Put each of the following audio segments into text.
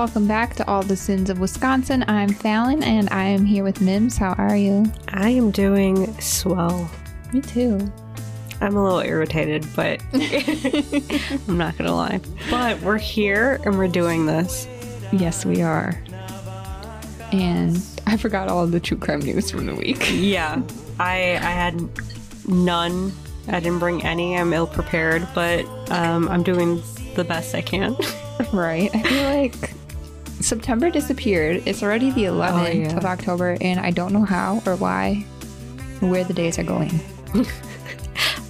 Welcome back to All the Sins of Wisconsin. I'm Falon and I am here with Mims. How are you? I am doing swell. Me too. I'm a little irritated, but I'm not gonna lie. But we're here and we're doing this. Yes, we are. And I forgot all of the true crime news from the week. Yeah, I I had none. I didn't bring any. I'm ill prepared, but um, I'm doing the best I can. right. I feel like September disappeared. It's already the 11th Oh, yeah. of October, and I don't know how or why where the days are going.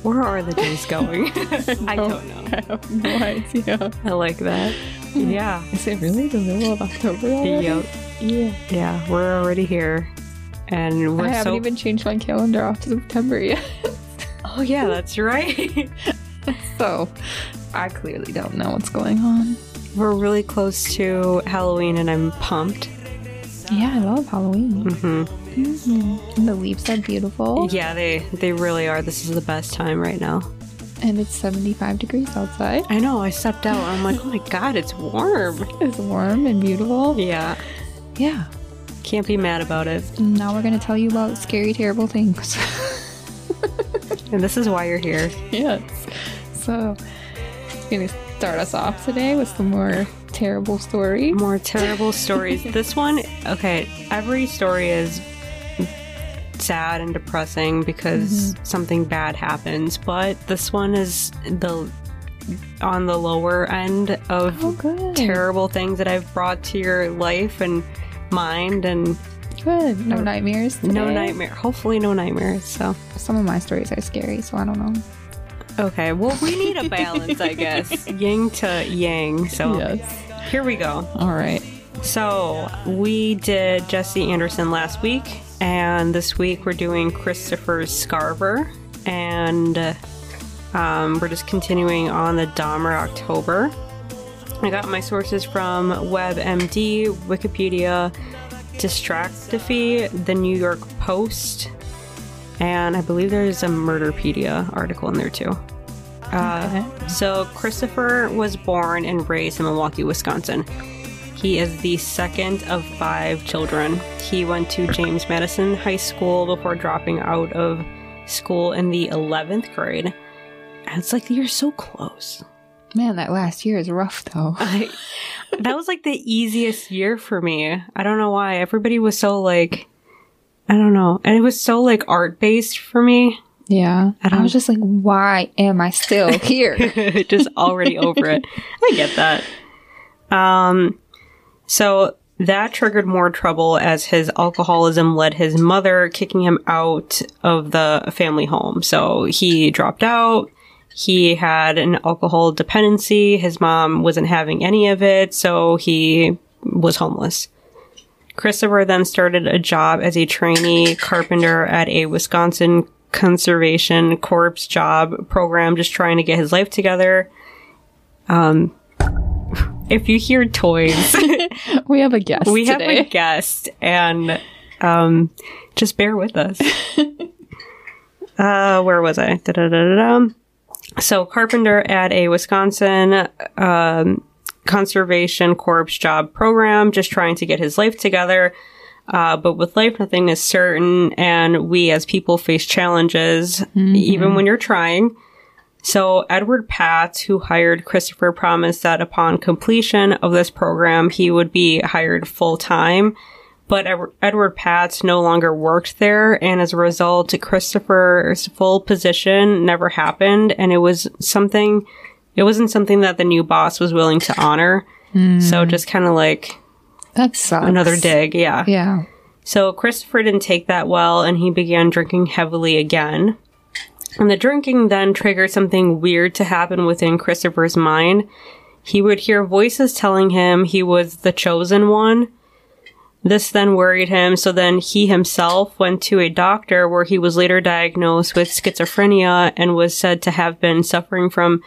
Where are the days going? I don't know. I have no idea. I like that. Yeah. Is it really the middle of October already? Yep. Yeah. Yeah, we're already here, and we're I haven't so. even changed my calendar off to September yet. Oh yeah, that's right. so I clearly don't know what's going on. We're really close to Halloween, and I'm pumped. Yeah, I love Halloween. hmm Mhm. And the leaves are beautiful. Yeah, they they really are. This is the best time right now. And it's 75 degrees outside. I know. I stepped out. I'm like, oh my god, it's warm. It's warm and beautiful. Yeah, Yeah. can't be mad about it. Now we're going to tell you about scary, terrible things. And this is why you're here. yes. So, to start us off today with some more terrible stories. More terrible stories. this one, okay, every story is sad and depressing because mm-hmm. something bad happens, but this one is the on the lower end of Oh, terrible things that I've brought to your life and mind and Good. No nightmares. Today. no nightmare. Hopefully no nightmares. So Some of my stories are scary, so I don't know. Okay, well we need a balance, I guess. Yin to yang. So Yes. here we go. All right. So we did Jesse Anderson last week, and this week we're doing Christopher Scarver, and um, we're just continuing on the Dahmer October. I got my sources from WebMD, Wikipedia, Distractify, the New York Post, and I believe there's a Murderpedia article in there too. Uh, so Christopher was born and raised in Milwaukee, Wisconsin. He is the second of five children. He went to James Madison High School before dropping out of school in the 11th grade. And it's like you're so close. Man, that last year is rough, though. I, that was like the easiest year for me. I don't know why. Everybody was so like, I don't know. And it was so like art based for me. Yeah. I I, was just like, why am I still here? just already over it. I get that. Um, so that triggered more trouble as his alcoholism led his mother kicking him out of the family home. So he dropped out. He had an alcohol dependency. His mom wasn't having any of it, so he was homeless. Christopher then started a job as a trainee carpenter at a Wisconsin Conservation Corps job program, just trying to get his life together. Um, if you hear toys, we have a guest we have today. a guest, and um, just bear with us. uh, where was I? Da-da-da-da-da. So, carpenter at a Wisconsin um, Conservation Corps job program, just trying to get his life together. Uh, but with life, nothing is certain, and we as people face challenges, even when you're trying. So, Edward Patz, who hired Christopher, promised that upon completion of this program, he would be hired full time. But Ed- Edward Patz no longer worked there, and as a result, Christopher's full position never happened, and it was something, it wasn't something that the new boss was willing to honor. Hmm. So just kind of like That sucks. another dig. Yeah. Yeah. So Christopher didn't take that well and he began drinking heavily again. And the drinking then triggered something weird to happen within Christopher's mind. He would hear voices telling him he was the chosen one. This then worried him, so then he himself went to a doctor where he was later diagnosed with schizophrenia and was said to have been suffering from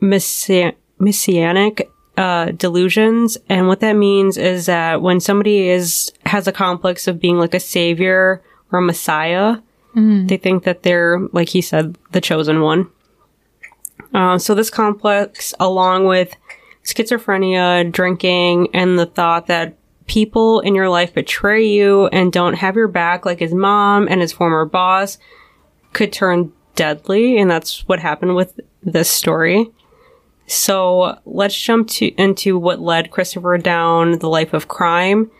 messi- messianic uh, delusions. And what that means is that when somebody is has a complex of being like a savior or a messiah, they think that they're, like he said, the chosen one. Uh, so this complex, along with schizophrenia, drinking, and the thought that people in your life betray you and don't have your back, like his mom and his former boss, could turn deadly. And that's what happened with this story. So let's jump to, into what led Christopher down the life of crime.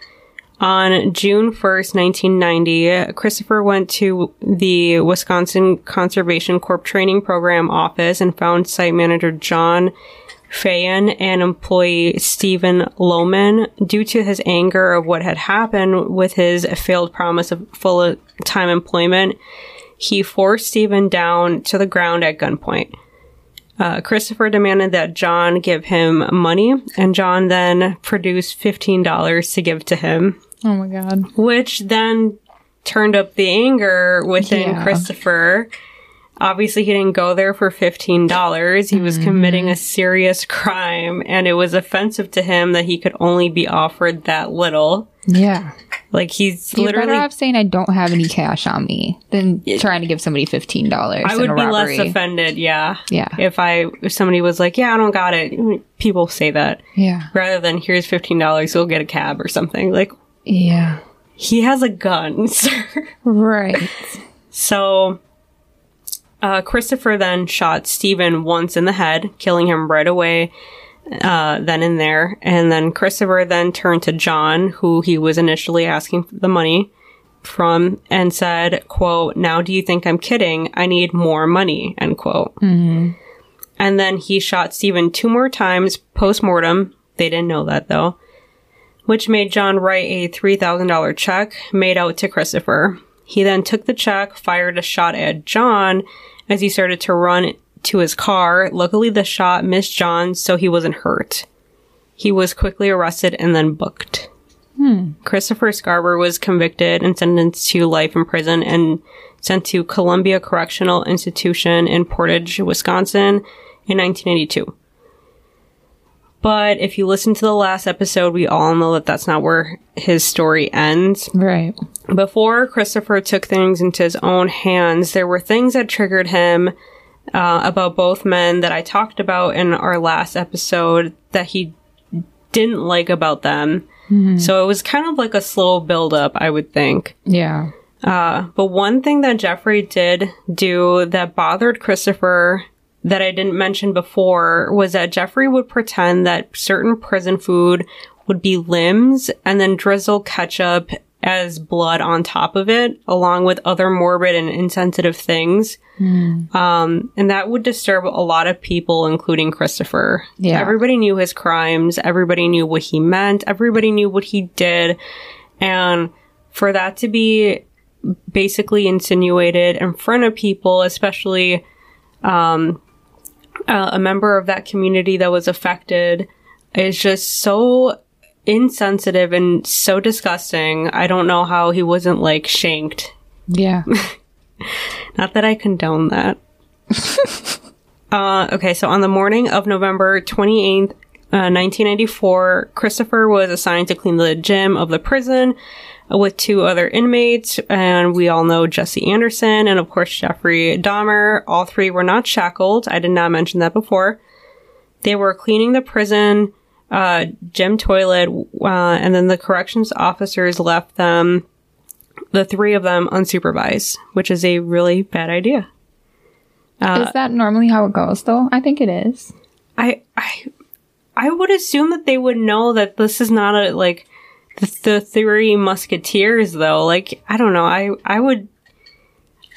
On June 1st, 1990, Christopher went to the Wisconsin Conservation Corps training program office and found site manager John Fayen and employee Stephen Lohman due to his anger of what had happened with his failed promise of full time employment. He forced Stephen down to the ground at gunpoint. Uh, Christopher demanded that John give him money, and John then produced $15 to give to him, Oh my god. which then turned up the anger within Yeah. Christopher. Obviously, he didn't go there for $15. He was committing a mm-hmm. serious crime, and it was offensive to him that he could only be offered that little. Yeah. Like, he's You're literally. better off saying I don't have any cash on me than trying to give somebody fifteen dollars. I would be less offended, yeah. Yeah. If I if somebody was like, "Yeah, I don't got it," people say that Yeah. rather than "Here's fifteen dollars, you'll get a cab or something." Like Yeah. he has a gun, sir. Right. So, uh, Christopher then shot Stephen once in the head, killing him right away, uh, then and there. And then Christopher then turned to John, who he was initially asking for the money from, and said, quote, now do you think I'm kidding? I need more money, end quote. And then he shot Stephen two more times post-mortem. They didn't know that though. Which made John write a $3,000 check made out to Christopher. He then took the check, fired a shot at John as he started to run to his car. Luckily, the shot missed John, so he wasn't hurt. He was quickly arrested and then booked. Hmm. Christopher Scarver was convicted and sentenced to life in prison and sent to Columbia Correctional Institution in Portage, Wisconsin in 1982. But if you listen to the last episode, we all know that that's not where his story ends. Right. Before Christopher took things into his own hands, there were things that triggered him uh, about both men that I talked about in our last episode that he didn't like about them. So it was kind of like a slow build up, I would think. Yeah. Uh, but one thing that Jeffrey did do that bothered Christopher that I didn't mention before was that Jeffrey would pretend that certain prison food would be limbs and then drizzle ketchup as blood on top of it, along with other morbid and insensitive things. Um, and that would disturb a lot of people, including Christopher. Yeah. Everybody knew his crimes. Everybody knew what he meant. Everybody knew what he did. And for that to be basically insinuated in front of people, especially um, uh, a member of that community that was affected, is just so insensitive and so disgusting. I don't know how he wasn't like shanked. Yeah. Not that I condone that. uh, okay, so on the morning of November 28th, uh, 1994, Christopher was assigned to clean the gym of the prison with two other inmates, and we all know Jesse Anderson and, of course, Jeffrey Dahmer. All three were not shackled. I did not mention that before. They were cleaning the prison uh, gym toilet, uh, and then the corrections officers left them, the three of them, unsupervised, which is a really bad idea. is that normally how it goes though? I think it is. I I I would assume that they would know that this is not a like the, the three musketeers though. Like I don't know. I I would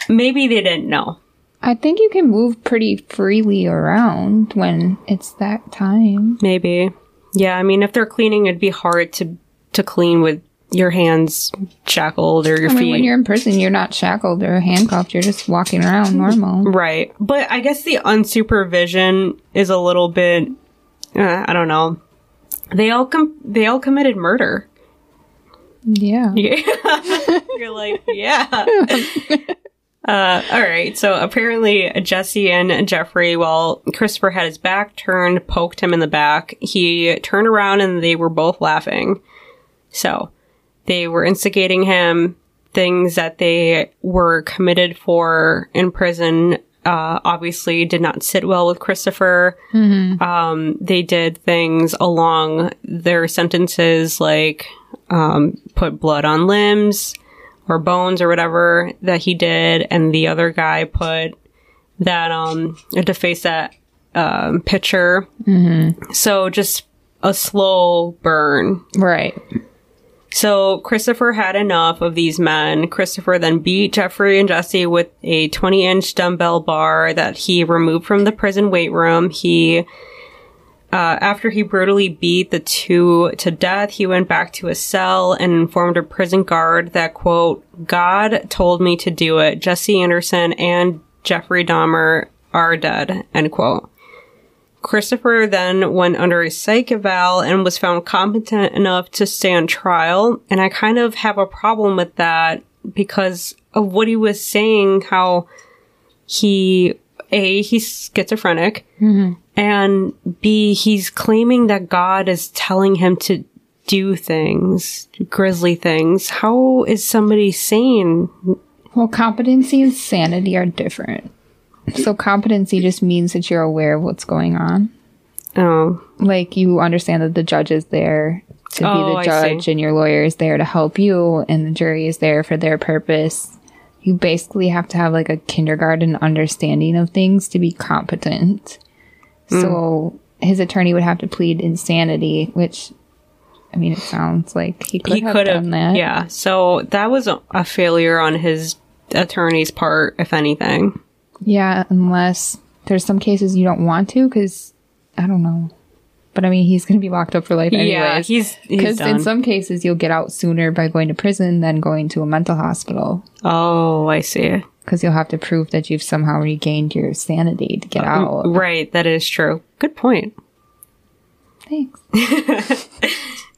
maybe they didn't know. I think you can move pretty freely around when it's that time. Maybe Yeah, I mean, if they're cleaning, it'd be hard to to clean with your hands shackled or your I mean, feet. when you're in prison, you're not shackled or handcuffed. You're just walking around normal. right, but I guess the unsupervision is a little bit. Uh, I don't know. They all com- they all committed murder. Yeah. Yeah. You're like, yeah. Uh, all right. So apparently, Jesse and Jeffrey, while Christopher had his back turned, poked him in the back. He turned around and they were both laughing. So they were instigating him. Things that they were committed for in prison uh, obviously did not sit well with Christopher. Um, they did things along their sentences like um, put blood on limbs or bones or whatever that he did, and the other guy put that um deface that um, picture. So just a slow burn. Right. So Christopher had enough of these men. Christopher then beat Jeffrey and Jesse with a 20 inch dumbbell bar that he removed from the prison weight room. He, uh, after he brutally beat the two to death, he went back to his cell and informed a prison guard that, quote, God told me to do it. Jesse Anderson and Jeffrey Dahmer are dead, end quote. Christopher then went under a psych eval and was found competent enough to stand trial. And I kind of have a problem with that because of what he was saying, how he, A, he's schizophrenic, mm-hmm. and B, he's claiming that God is telling him to do things, grisly things. How is somebody sane? Well, competency and sanity are different. So competency just means that you're aware of what's going on. Oh, Like you understand that the judge is there to Oh, be the judge and your lawyer is there to help you and the jury is there for their purpose. You basically have to have like a kindergarten understanding of things to be competent. Hmm. So his attorney would have to plead insanity, which I mean it sounds like he could he have could have, done that. yeah. So that was a, a failure on his attorney's part, if anything. Yeah, unless there's some cases you don't want to, because I don't know. But I mean, he's going to be locked up for life anyways. Yeah, he's Because in some cases, you'll get out sooner by going to prison than going to a mental hospital. oh, I see. Because you'll have to prove that you've somehow regained your sanity to get out. Right, that is true. Good point. Thanks.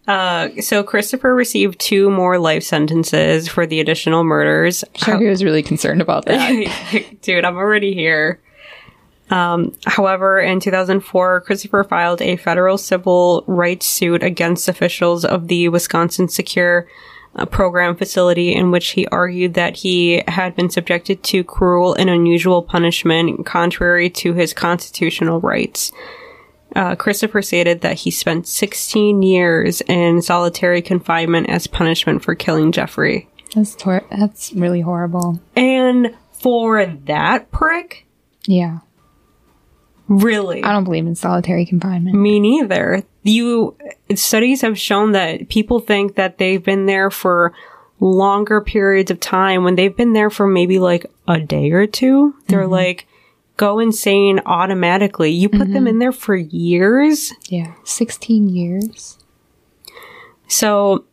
Uh, so Christopher received two more life sentences for the additional murders. Sure, he was really concerned about that. Dude, I'm already here. Um, however, in 2004, Christopher filed a federal civil rights suit against officials of the Wisconsin Secure uh, Program facility in which he argued that he had been subjected to cruel and unusual punishment contrary to his constitutional rights. Uh, Christopher stated that he spent 16 years in solitary confinement as punishment for killing Jeffrey. That's, tor- that's really horrible. And for that prick? Yeah. Really? I don't believe in solitary confinement. Me neither. You studies have shown that people think that they've been there for longer periods of time when they've been there for maybe like a day or two. They're mm-hmm. like go insane automatically. You put them mm-hmm. in there for years. Yeah. 16 years. So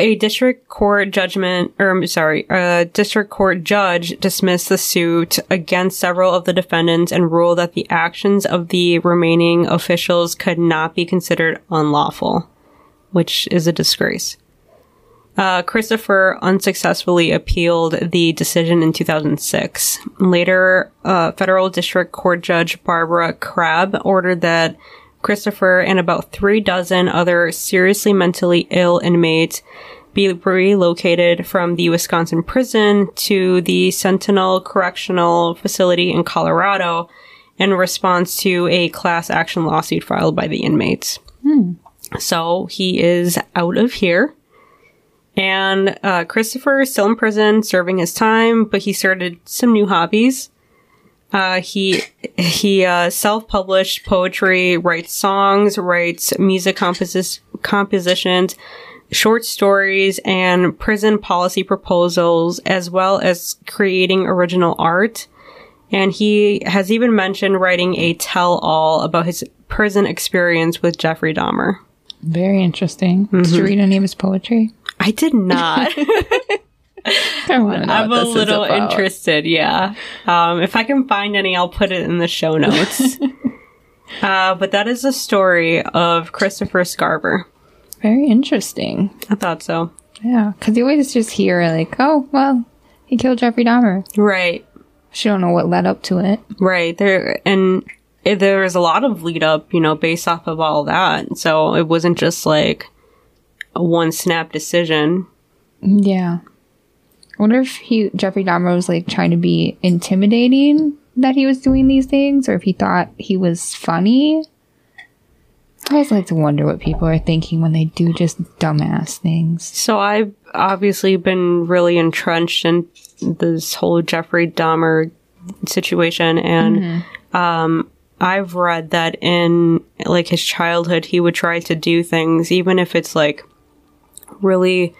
a district court judgment, or I'm sorry, a district court judge dismissed the suit against several of the defendants and ruled that the actions of the remaining officials could not be considered unlawful, which is a disgrace. Uh, Christopher unsuccessfully appealed the decision in 2006. Later, uh, federal district court judge Barbara Crabb ordered that Christopher and about three dozen other seriously mentally ill inmates be relocated from the Wisconsin prison to the Sentinel Correctional Facility in Colorado in response to a class action lawsuit filed by the inmates. So he is out of here. And uh, Christopher is still in prison, serving his time, but he started some new hobbies. Uh, he he uh, self-published poetry, writes songs, writes music compositions, short stories, and prison policy proposals, as well as creating original art. And he has even mentioned writing a tell all about his prison experience with Jeffrey Dahmer. Very interesting. Did you read any of his poetry? I did not. I want to know I'm a little interested, yeah. Um, if I can find any, I'll put it in the show notes. uh, but that is the story of Christopher Scarver. Very interesting. I thought so. Yeah, because you always just hear like, oh, well, he killed Jeffrey Dahmer. Right, She don't know what led up to it. right. There and it, there was a lot of lead up, you know, based off of all that. So it wasn't just like a one snap decision. Yeah. I wonder if he Jeffrey Dahmer was like trying to be intimidating that he was doing these things, or if he thought he was funny. I always like to wonder what people are thinking when they do just dumbass things. So I've obviously been really entrenched in this whole Jeffrey Dahmer situation and um I've read that in like his childhood he would try to do things even if it's like really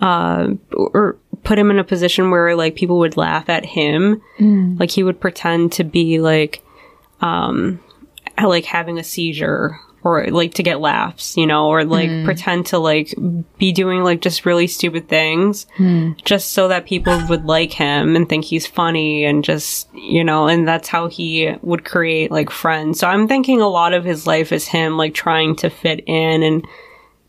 uh or put him in a position where like people would laugh at him mm. like he would pretend to be like um like having a seizure or like to get laughs, you know, or like mm. pretend to like be doing like just really stupid things mm. just so that people would like him and think he's funny and just, you know, and that's how he would create like friends. So I'm thinking a lot of his life is him like trying to fit in and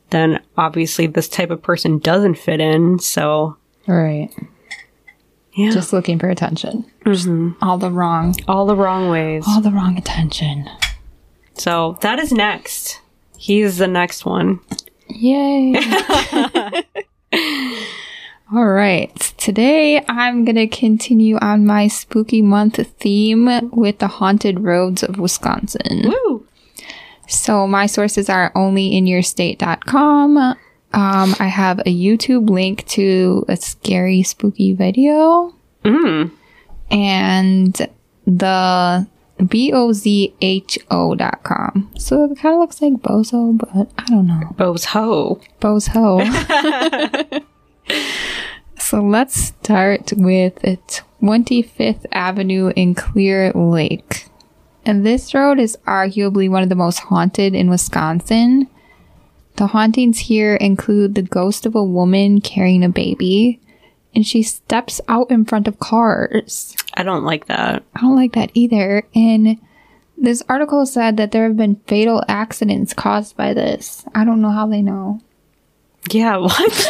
then obviously this type of person doesn't fit in. So Right. yeah, Just looking for attention. Mm-hmm. All the wrong, all the wrong ways. all the wrong attention. So that is next. He's the next one. Yay. All right. Today I'm going to continue on my spooky month theme with the haunted roads of Wisconsin. Woo! So my sources are onlyinyourstate.com. Um, I have a YouTube link to a scary spooky video Mm. and the B-O-Z-H-O.com. So it kind of looks like Bozo, but I don't know. Bo's Ho. so let's start with 25th Avenue in Clear Lake. And this road is arguably one of the most haunted in Wisconsin. The hauntings here include the ghost of a woman carrying a baby, and she steps out in front of cars. I don't like that. I don't like that either. And this article said that there have been fatal accidents caused by this. I don't know how they know. Yeah, what?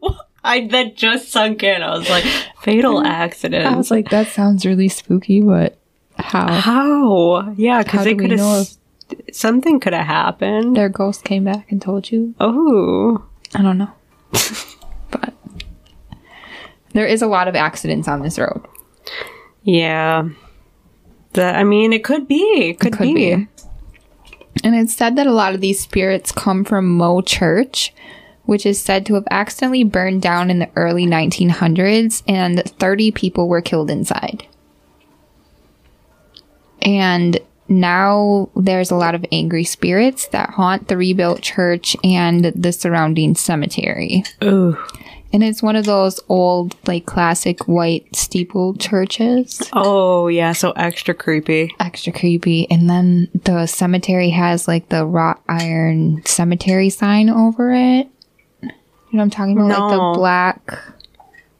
What? I that just sunk in. I was like, fatal accidents. I was like, that sounds really spooky, but how? How? Yeah, because they could have. Something could have happened. Their ghost came back and told you? Oh, I don't know. but there is a lot of accidents on this road. yeah. That I mean, it could be. It could, Could be. be. And it's said that a lot of these spirits come from Moe Church, which is said to have accidentally burned down in the early 1900s, and 30 people were killed inside. And now there's a lot of angry spirits that haunt the rebuilt church and the surrounding cemetery. Ooh. And it's one of those old, like classic white steeple churches. Oh yeah, so extra creepy. extra creepy. And then the cemetery has like the wrought iron cemetery sign over it. You know what I'm talking about? Like the black,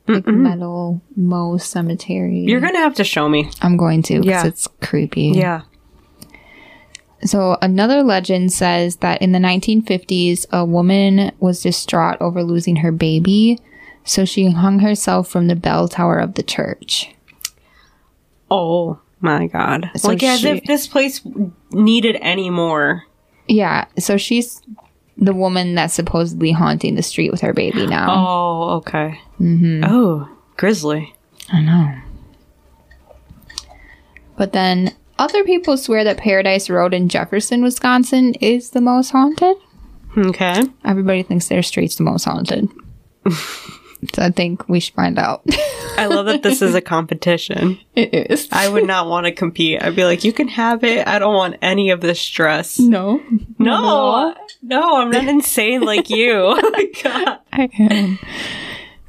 like metal Moe cemetery. You're gonna have to show me. I'm going to because Yeah. it's creepy. Yeah. So another legend says that in the 1950s, a woman was distraught over losing her baby. So she hung herself from the bell tower of the church. Oh my god. So like as if this place needed any more. Yeah, so she's the woman that's supposedly haunting the street with her baby now. Oh, okay. Mm-hmm. Oh, grisly. I know. But then other people swear that Paradise Road in Jefferson, Wisconsin is the most haunted. Okay. Everybody thinks their street's the most haunted. so I think we should find out. I love that this is a competition. it is. I would not want to compete. I'd be like, you can have it. I don't want any of this stress. No. No, no, I'm not insane like you. Oh God. I am.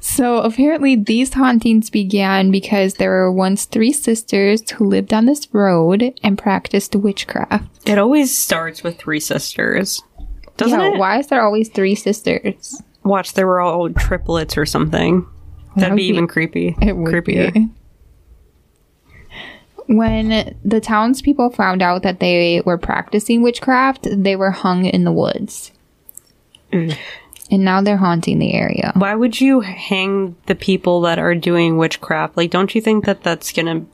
So apparently, these hauntings began because there were once three sisters who lived on this road and practiced witchcraft. It always starts with three sisters. Doesn't yeah, it? why is there always three sisters? Watch, they were all triplets or something. That'd would be be- even creepy. It would creepier. be. When the townspeople found out that they were practicing witchcraft, they were hung in the woods. Ugh. And now they're haunting the area. Why would you hang the people that are doing witchcraft? Like, don't you think that that's gonna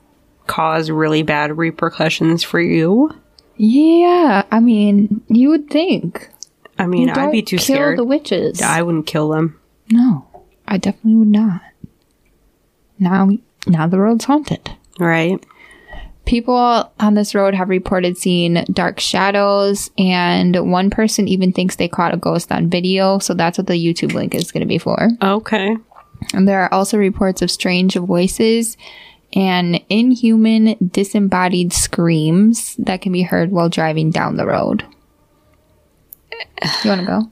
cause really bad repercussions for you? Yeah, I mean, you would think. I mean, You I'd be too kill scared. the witches. I wouldn't kill them. no, I definitely would not. Now, now the world's haunted. Right? People on this road have reported seeing dark shadows, and one person even thinks they caught a ghost on video. So that's what the YouTube link is going to be for. Okay. And there are also reports of strange voices and inhuman, disembodied screams that can be heard while driving down the road. You want to go?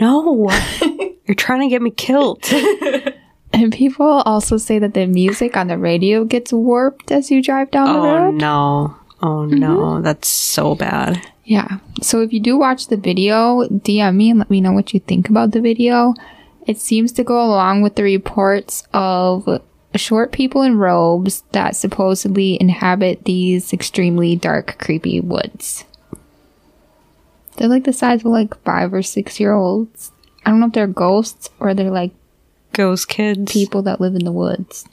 No. You're trying to get me killed. And people also say that the music on the radio gets warped as you drive down the oh road. no. Oh Mm-hmm. no. That's so bad. Yeah. So if you do watch the video, DM me and let me know what you think about the video. It seems to go along with the reports of short people in robes that supposedly inhabit these extremely dark, creepy woods. They're like the size of like five or six year olds. I don't know if they're ghosts or they're like Ghost kids. people that live in the woods.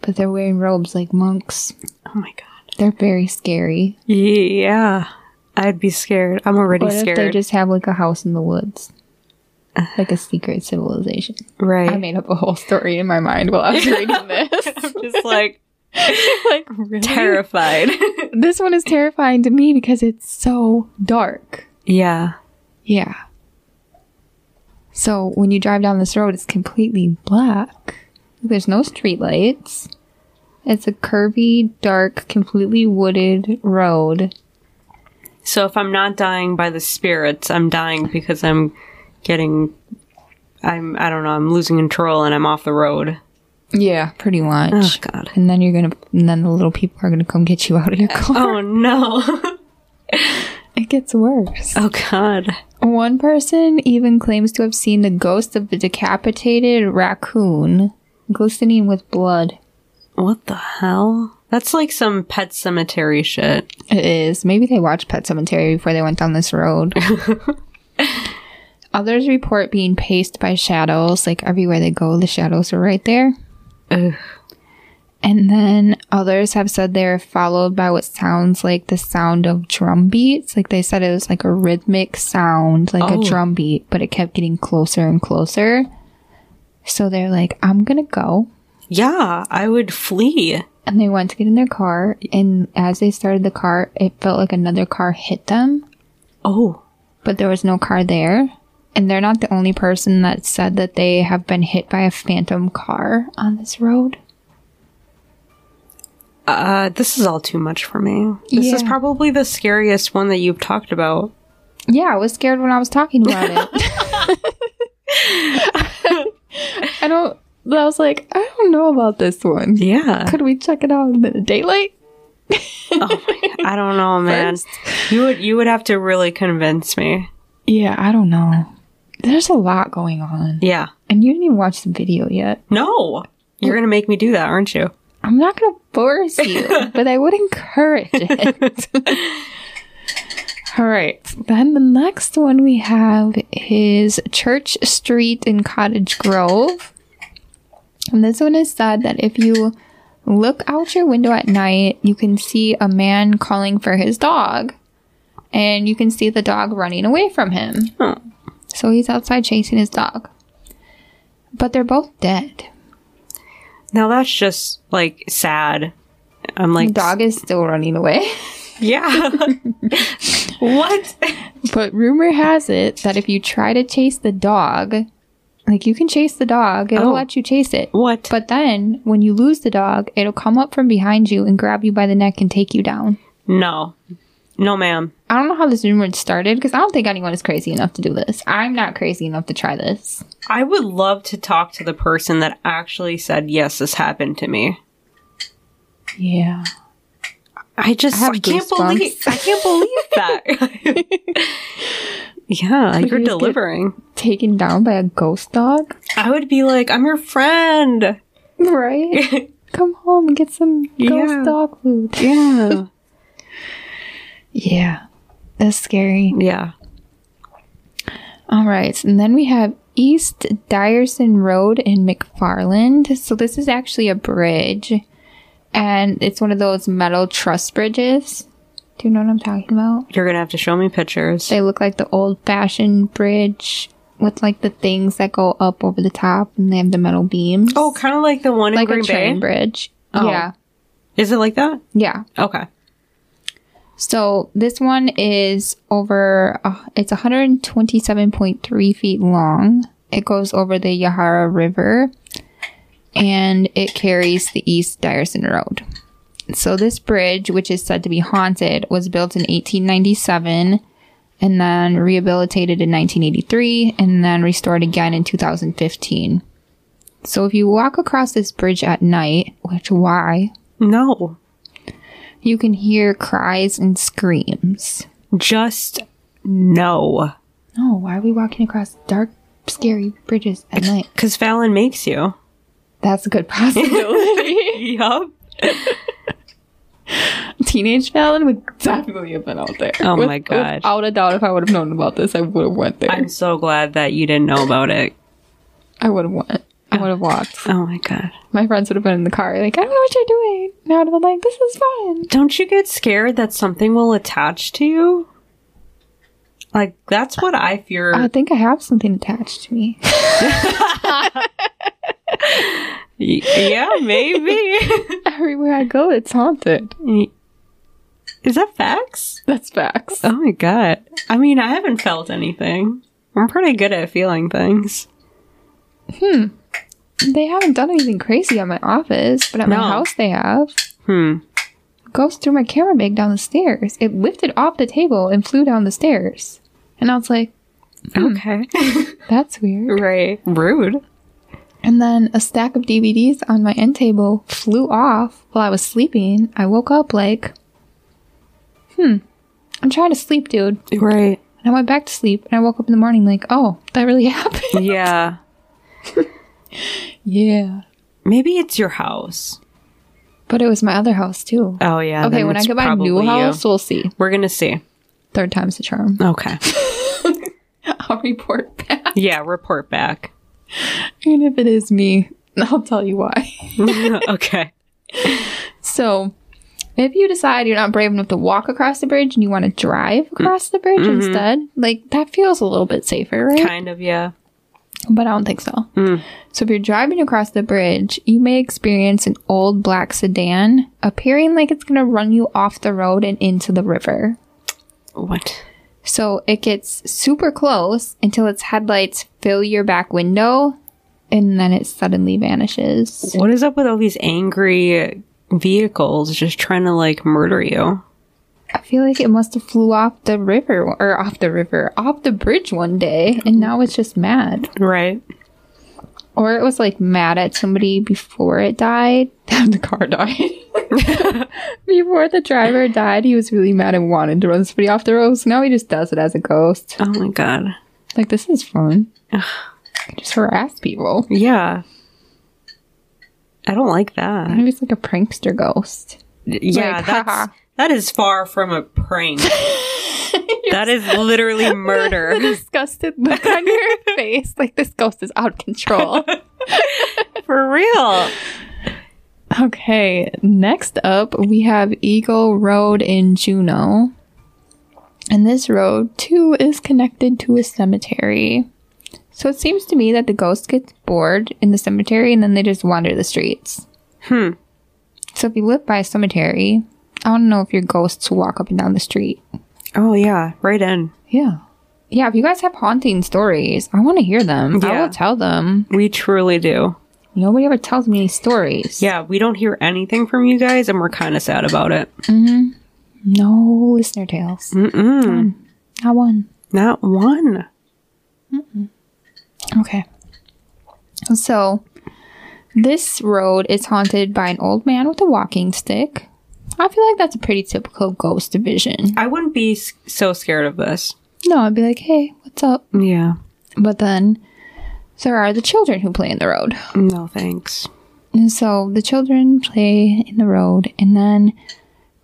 But they're wearing robes like monks. Oh my god. They're very scary. Yeah. I'd be scared. I'm already What if scared. they just have like a house in the woods? Like a secret civilization. right. I made up a whole story in my mind while I was reading this. I'm just like like really? terrified. This one is terrifying to me because it's so dark. yeah. Yeah. So when you drive down this road, it's completely black. There's no streetlights. It's a curvy, dark, completely wooded road. So if I'm not dying by the spirits, I'm dying because I'm getting I'm I don't know, I'm losing control and I'm off the road. Yeah, pretty much. Oh god. And then you're gonna, and then the little people are gonna come get you out of your oh, car. Oh no. It gets worse. oh god. One person even claims to have seen the ghost of a decapitated raccoon glistening with blood. What the hell? That's like some pet cemetery shit. It is. Maybe they watched Pet Sematary before they went down this road. Others report being paced by shadows. Like everywhere they go, the shadows are right there. Ugh. And then others have said they're followed by what sounds like the sound of drum beats. Like they said it was like a rhythmic sound, like Oh. a drum beat, but it kept getting closer and closer. So they're like, I'm gonna go. Yeah, I would flee. And they went to get in their car. And as they started the car, it felt like another car hit them, Oh. but there was no car there. And they're not the only person that said that they have been hit by a phantom car on this road. Uh this is all too much for me. This is probably the scariest one that you've talked about. Yeah, I was scared when I was talking about it. I don't. I was like, I don't know about this one. Yeah. Could we check it out in the daylight? oh my God. I don't know, man. First. You would you would have to really convince me. Yeah, I don't know. There's a lot going on, Yeah. and you didn't even watch the video yet. No. You're gonna make me do that, aren't you? I'm not gonna force you, but I would encourage it. All right. Then the next one we have is Church Street in Cottage Grove. And this one is said that if you look out your window at night, you can see a man calling for his dog. And you can see the dog running away from him. Oh. So he's outside chasing his dog. But they're both dead. Now that's just like sad. I'm like The dog is still running away. Yeah. what? But rumor has it that if you try to chase the dog, like you can chase the dog, it'll Oh. let you chase it. What? But then when you lose the dog, it'll come up from behind you and grab you by the neck and take you down. no. No, ma'am. I don't know how this rumor started because I don't think anyone is crazy enough to do this. I'm not crazy enough to try this. I would love to talk to the person that actually said, yes, this happened to me. Yeah. I just I I can't believe I can't believe that. yeah, you're you delivering. Taken down by a ghost dog? I would be like, I'm your friend. Right? Come home and get some ghost Yeah. dog food. Yeah. Yeah. That's scary. yeah. All right. And then we have East Dyreson Road in McFarland. So this is actually a bridge. And it's one of those metal truss bridges. Do you know what I'm talking about? You're gonna have to show me pictures. They look like the old fashioned bridge with like the things that go up over the top and they have the metal beams. Oh, kind of like the one in like Green a train Bay. bridge. Oh. Yeah. Is it like that? Yeah. Okay. So this one is over, uh, it's 127.3 feet long. It goes over the Yahara River and it carries the East Dyreson Road. So this bridge, which is said to be haunted, was built in 1897 and then rehabilitated in 1983 and then restored again in 2015. So if you walk across this bridge at night, which why? No. You can hear cries and screams. Just no. No, why are we walking across dark, scary bridges at night? Because Falon makes you. That's a good possibility. Yup. Teenage Falon would definitely have been out there. Oh my God. Without a doubt, if I would have known about this, I would have went there. I'm so glad that you didn't know about it. I would have went. I would have walked. Oh my god. My friends would have been in the car, like, I don't know what you're doing. And I would have been like, this is fun. Don't you get scared that something will attach to you? Like that's what I fear. I think I have something attached to me. Yeah, maybe. Everywhere I go, it's haunted. Is that facts? That's facts. Oh my god. I mean, I haven't felt anything. I'm pretty good at feeling things. Hmm. They haven't done anything crazy at my office, but at No. my house they have. Hmm. goes through my camera bag down the stairs. It lifted off the table and flew down the stairs. And I was like, Okay. that's weird. right. Rude. And then a stack of DVDs on my end table flew off while I was sleeping. I woke up like, hmm, I'm trying to sleep, dude. Right. And I went back to sleep and I woke up in the morning like, oh, that really happened. Yeah. yeah. Maybe it's your house. But it was my other house too. Oh yeah. okay, when I it's get my new probably you. house, we'll see. we're gonna see. Third time's the charm. Okay. I'll report back. yeah. Report back. And if it is me, I'll tell you why. okay. So, if you decide you're not brave enough to walk across the bridge and you want to drive across the bridge mm-hmm. instead, like that feels a little bit safer, right? Kind of. Yeah. But I don't think so. Mm. So, if you're driving across the bridge, you may experience an old black sedan appearing like it's going to run you off the road and into the river. What? So, it gets super close until its headlights fill your back window and then it suddenly vanishes. What is up with all these angry vehicles just trying to like murder you? I feel like it must have flew off the river or off the river, off the bridge one day, and now it's just mad. Right. Or it was like mad at somebody before it died. the car died. before the driver died, he was really mad and wanted to run somebody off the road. So now he just does it as a ghost. Oh my god. Like this is fun. just harass people. Yeah. I don't like that. Maybe it's like a prankster ghost. Yeah, Like, that's. That is far from a prank. that is literally The murder. disgusted look on your face, like this ghost is out of control. For real. Okay, next up we have Eagle Road in Juneau. And this road too is connected to a cemetery. So it seems to me that the ghost gets bored in the cemetery and then they just wander the streets. Hmm. So if you live by a cemetery, I want to know if your ghosts walk up and down the street. Oh yeah, right in. Yeah. Yeah, if you guys have haunting stories, I want to hear them. I will tell them. We truly do. Nobody ever tells me any stories. Yeah, we don't hear anything from you guys and we're kind of sad about it. Mm-hmm. No listener tales. Mm-mm. Not one. Not one. Okay. So, this road is haunted by an old man with a walking stick. I feel like that's a pretty typical ghost division. I wouldn't be s- so scared of this. No, I'd be like, hey, what's up? Yeah. But then there are the children who play in the road. No thanks. And so the children play in the road, and then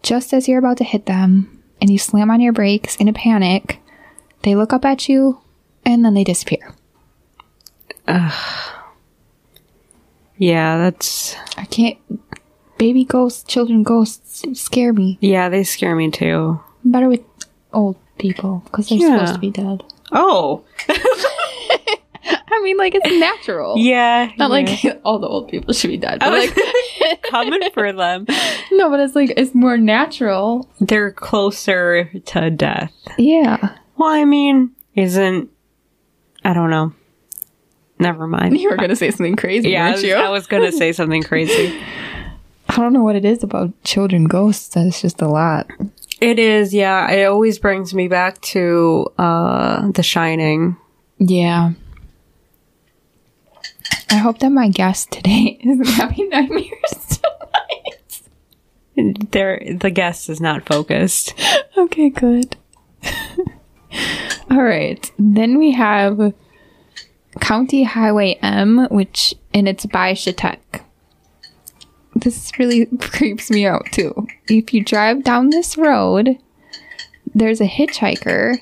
just as you're about to hit them and you slam on your brakes in a panic, they look up at you and then they disappear. Ugh. Yeah, that's. I can't. Baby ghosts, children ghosts scare me. Yeah, they scare me too. Better with old people because they're Yeah. supposed to be dead. Oh. I mean, like, it's natural. Yeah. Not yeah. like all the old people should be dead, but like, coming for them. no, but it's like, it's more natural. They're closer to death. Yeah. Well, I mean, isn't. I don't know. Never mind. You were going to say something crazy, Yeah, I weren't was, you? I was gonna say something crazy. I don't know what it is about children ghosts. That's just a lot. It is, yeah. It always brings me back to uh The Shining. Yeah. I hope that my guest today isn't having nightmares tonight. There, the guest is not focused. okay, good. All right. Then we have County Highway M, which and it's by Shatek. This really creeps me out too. If you drive down this road, there's a hitchhiker,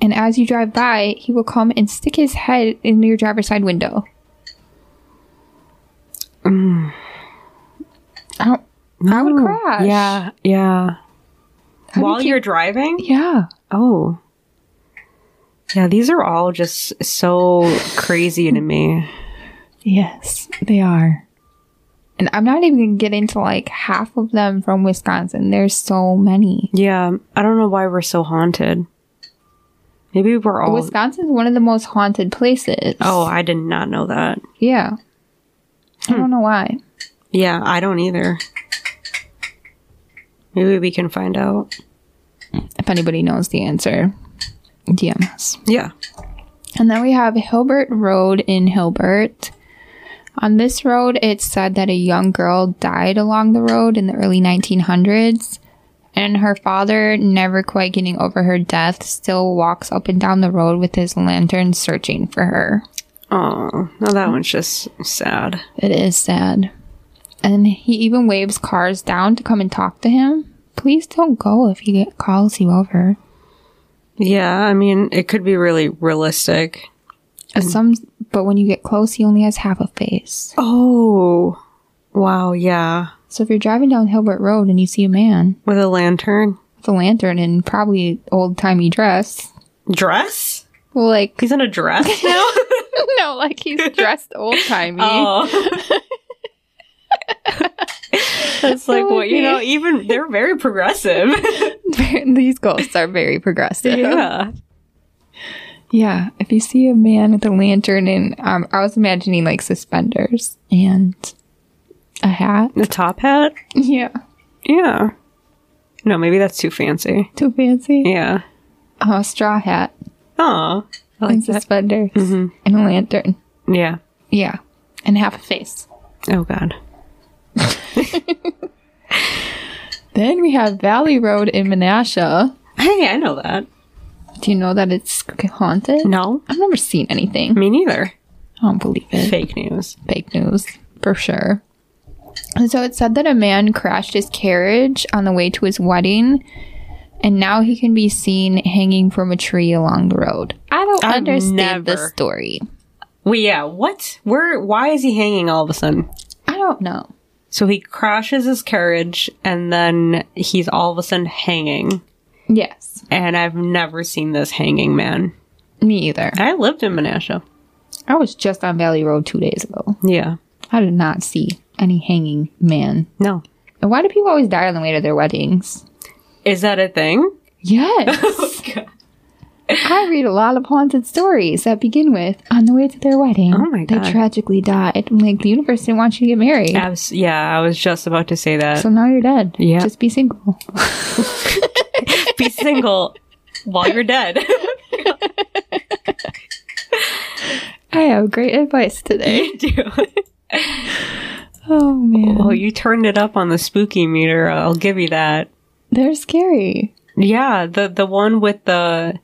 and as you drive by, he will come and stick his head in your driver's side window. I don't. I would crash. Yeah, yeah. How do you While you're driving? Yeah. Oh. Yeah, these are all just so crazy to me. Yes, they are. And I'm not even gonna get into like half of them from Wisconsin. There's so many. Yeah, I don't know why we're so haunted. Maybe we're all. Wisconsin's one of the most haunted places. Oh, I did not know that. yeah. I don't hmm. know why. Yeah, I don't either. Maybe we can find out. If anybody knows the answer, DM us. Yeah. And then we have Hilbert Road in Hilbert. On this road, it's said that a young girl died along the road in the early 1900s, and her father, never quite getting over her death, still walks up and down the road with his lantern searching for her. Oh, no, that one's just sad. It is sad. And he even waves cars down to come and talk to him. Please don't go if he calls you over. Yeah, I mean, it could be really realistic. Some, but when you get close, he only has half a face. Oh, wow, yeah. So if you're driving down Hilbert Road and you see a man With a lantern. with a lantern and probably old timey dress, Dress? well, like He's in a dress now? no, like he's dressed old timey. oh. That's like what you know. Even they're very progressive. These ghosts are very progressive. yeah, Yeah, if you see a man with a lantern and um, I was imagining like suspenders and a hat. the top hat. Yeah, Yeah. No, maybe that's too fancy. too fancy. Yeah. A straw hat Oh, I like and that. suspenders and a lantern. Yeah. Yeah, and half a face. Oh God. Then we have Valley Road in Menasha. Hey, I know that. Do you know that it's haunted? No, I've never seen anything. me neither. I don't believe it. Fake news. fake news for sure. And so it said that a man crashed his carriage on the way to his wedding, and now he can be seen hanging from a tree along the road. I don't I've understand this never- story. Well, yeah. What? Where? Why is he hanging all of a sudden? I don't know. So he crashes his carriage, and then he's all of a sudden hanging. Yes, And I've never seen this hanging man. me either. I lived in Menasha. I was just on Valley Road two days ago. Yeah. I did not see any hanging man. No. And why do people always die on the way to their weddings? Is that a thing? Yes. Oh, I read a lot of haunted stories that begin with on the way to their wedding. Oh my God. They tragically died. I'm like, the universe didn't want you to get married. Abs- yeah, I was just about to say that. So now you're dead. Yeah. Just be single. Be single while you're dead. I have great advice today. you do. Oh man. Well, you turned it up on the spooky meter. I'll give you that. They're scary. Yeah, the the one with the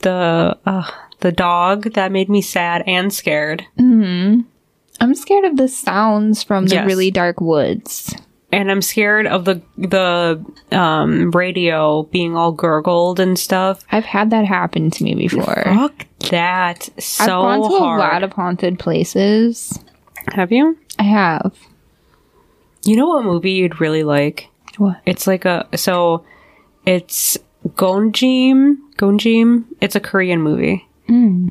the uh, the dog that made me sad and scared. I'm scared of the sounds from the Yes. really dark woods. And I'm scared of the the um, radio being all gurgled and stuff. I've had that happen to me before. Fuck that so I've gone to hard. a lot of haunted places. Have you? I have. You know what movie you'd really like? What? It's like a so it's Gonjiam. Gonjiam. It's a Korean movie,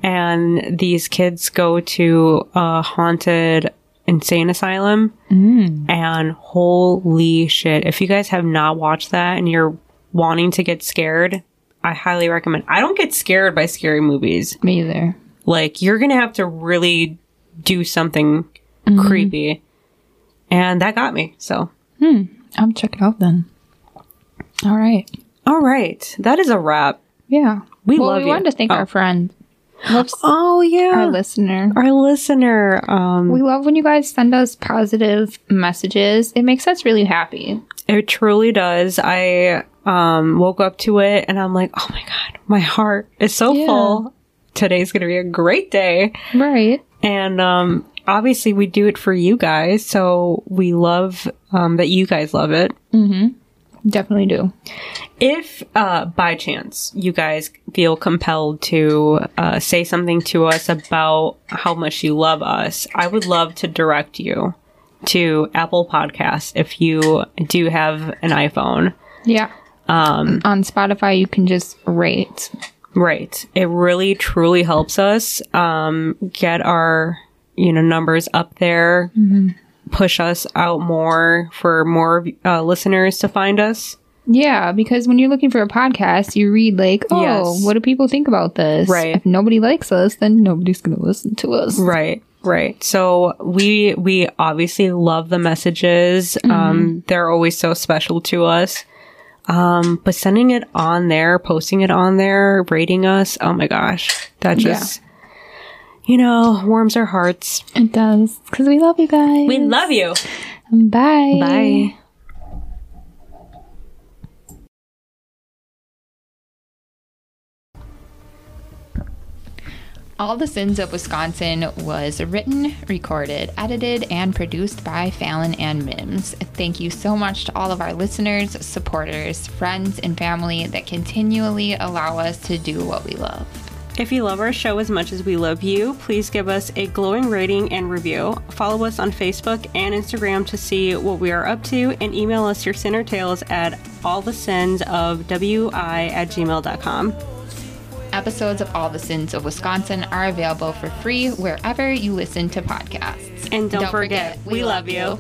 and these kids go to a haunted insane asylum. Mm. And holy shit! If you guys have not watched that and you're wanting to get scared, I highly recommend. I don't get scared by scary movies. Me either. Like you're gonna have to really do something mm-hmm. creepy, and that got me. So. Hmm. I'll check it out then. All right. All right, that is a wrap. Yeah. We well, love we you. wanted to thank Oh. our friend, Lips, Oh yeah, our listener. our listener. Um, We love when you guys send us positive messages. It makes us really happy. it truly does. I um woke up to it and I'm like, oh my god, my heart is so Yeah. full. Today's gonna be a great day, Right. and um, obviously we do it for you guys, so we love um that you guys love it. Definitely do. If uh, by chance you guys feel compelled to uh, say something to us about how much you love us, I would love to direct you to Apple Podcasts if you do have an iPhone. Yeah. Um, on Spotify, you can just rate. Right. It really truly helps us um, get our you know numbers up there, push us out more for more uh, listeners to find us. Yeah, because when you're looking for a podcast, you read like, "Oh, Yes. what do people think about this?" Right. If nobody likes us, then nobody's going to listen to us. Right, right. So we we obviously love the messages. Um, they're always so special to us. Um, but sending it on there, posting it on there, rating us, oh my gosh, that Yeah. Just you know warms our hearts. It does because we love you guys. We love you. Bye. Bye. All the Sins of Wisconsin was written, recorded, edited, and produced by Falon and Mims. Thank you so much to all of our listeners, supporters, friends, and family that continually allow us to do what we love. If you love our show as much as we love you, please give us a glowing rating and review. Follow us on Facebook and Instagram to see what we are up to, and email us your sin or tales at allthesinsofwi the sins of wi at gmail.com. Episodes of All the Sins of Wisconsin are available for free wherever you listen to podcasts. And don't, forget, we love you.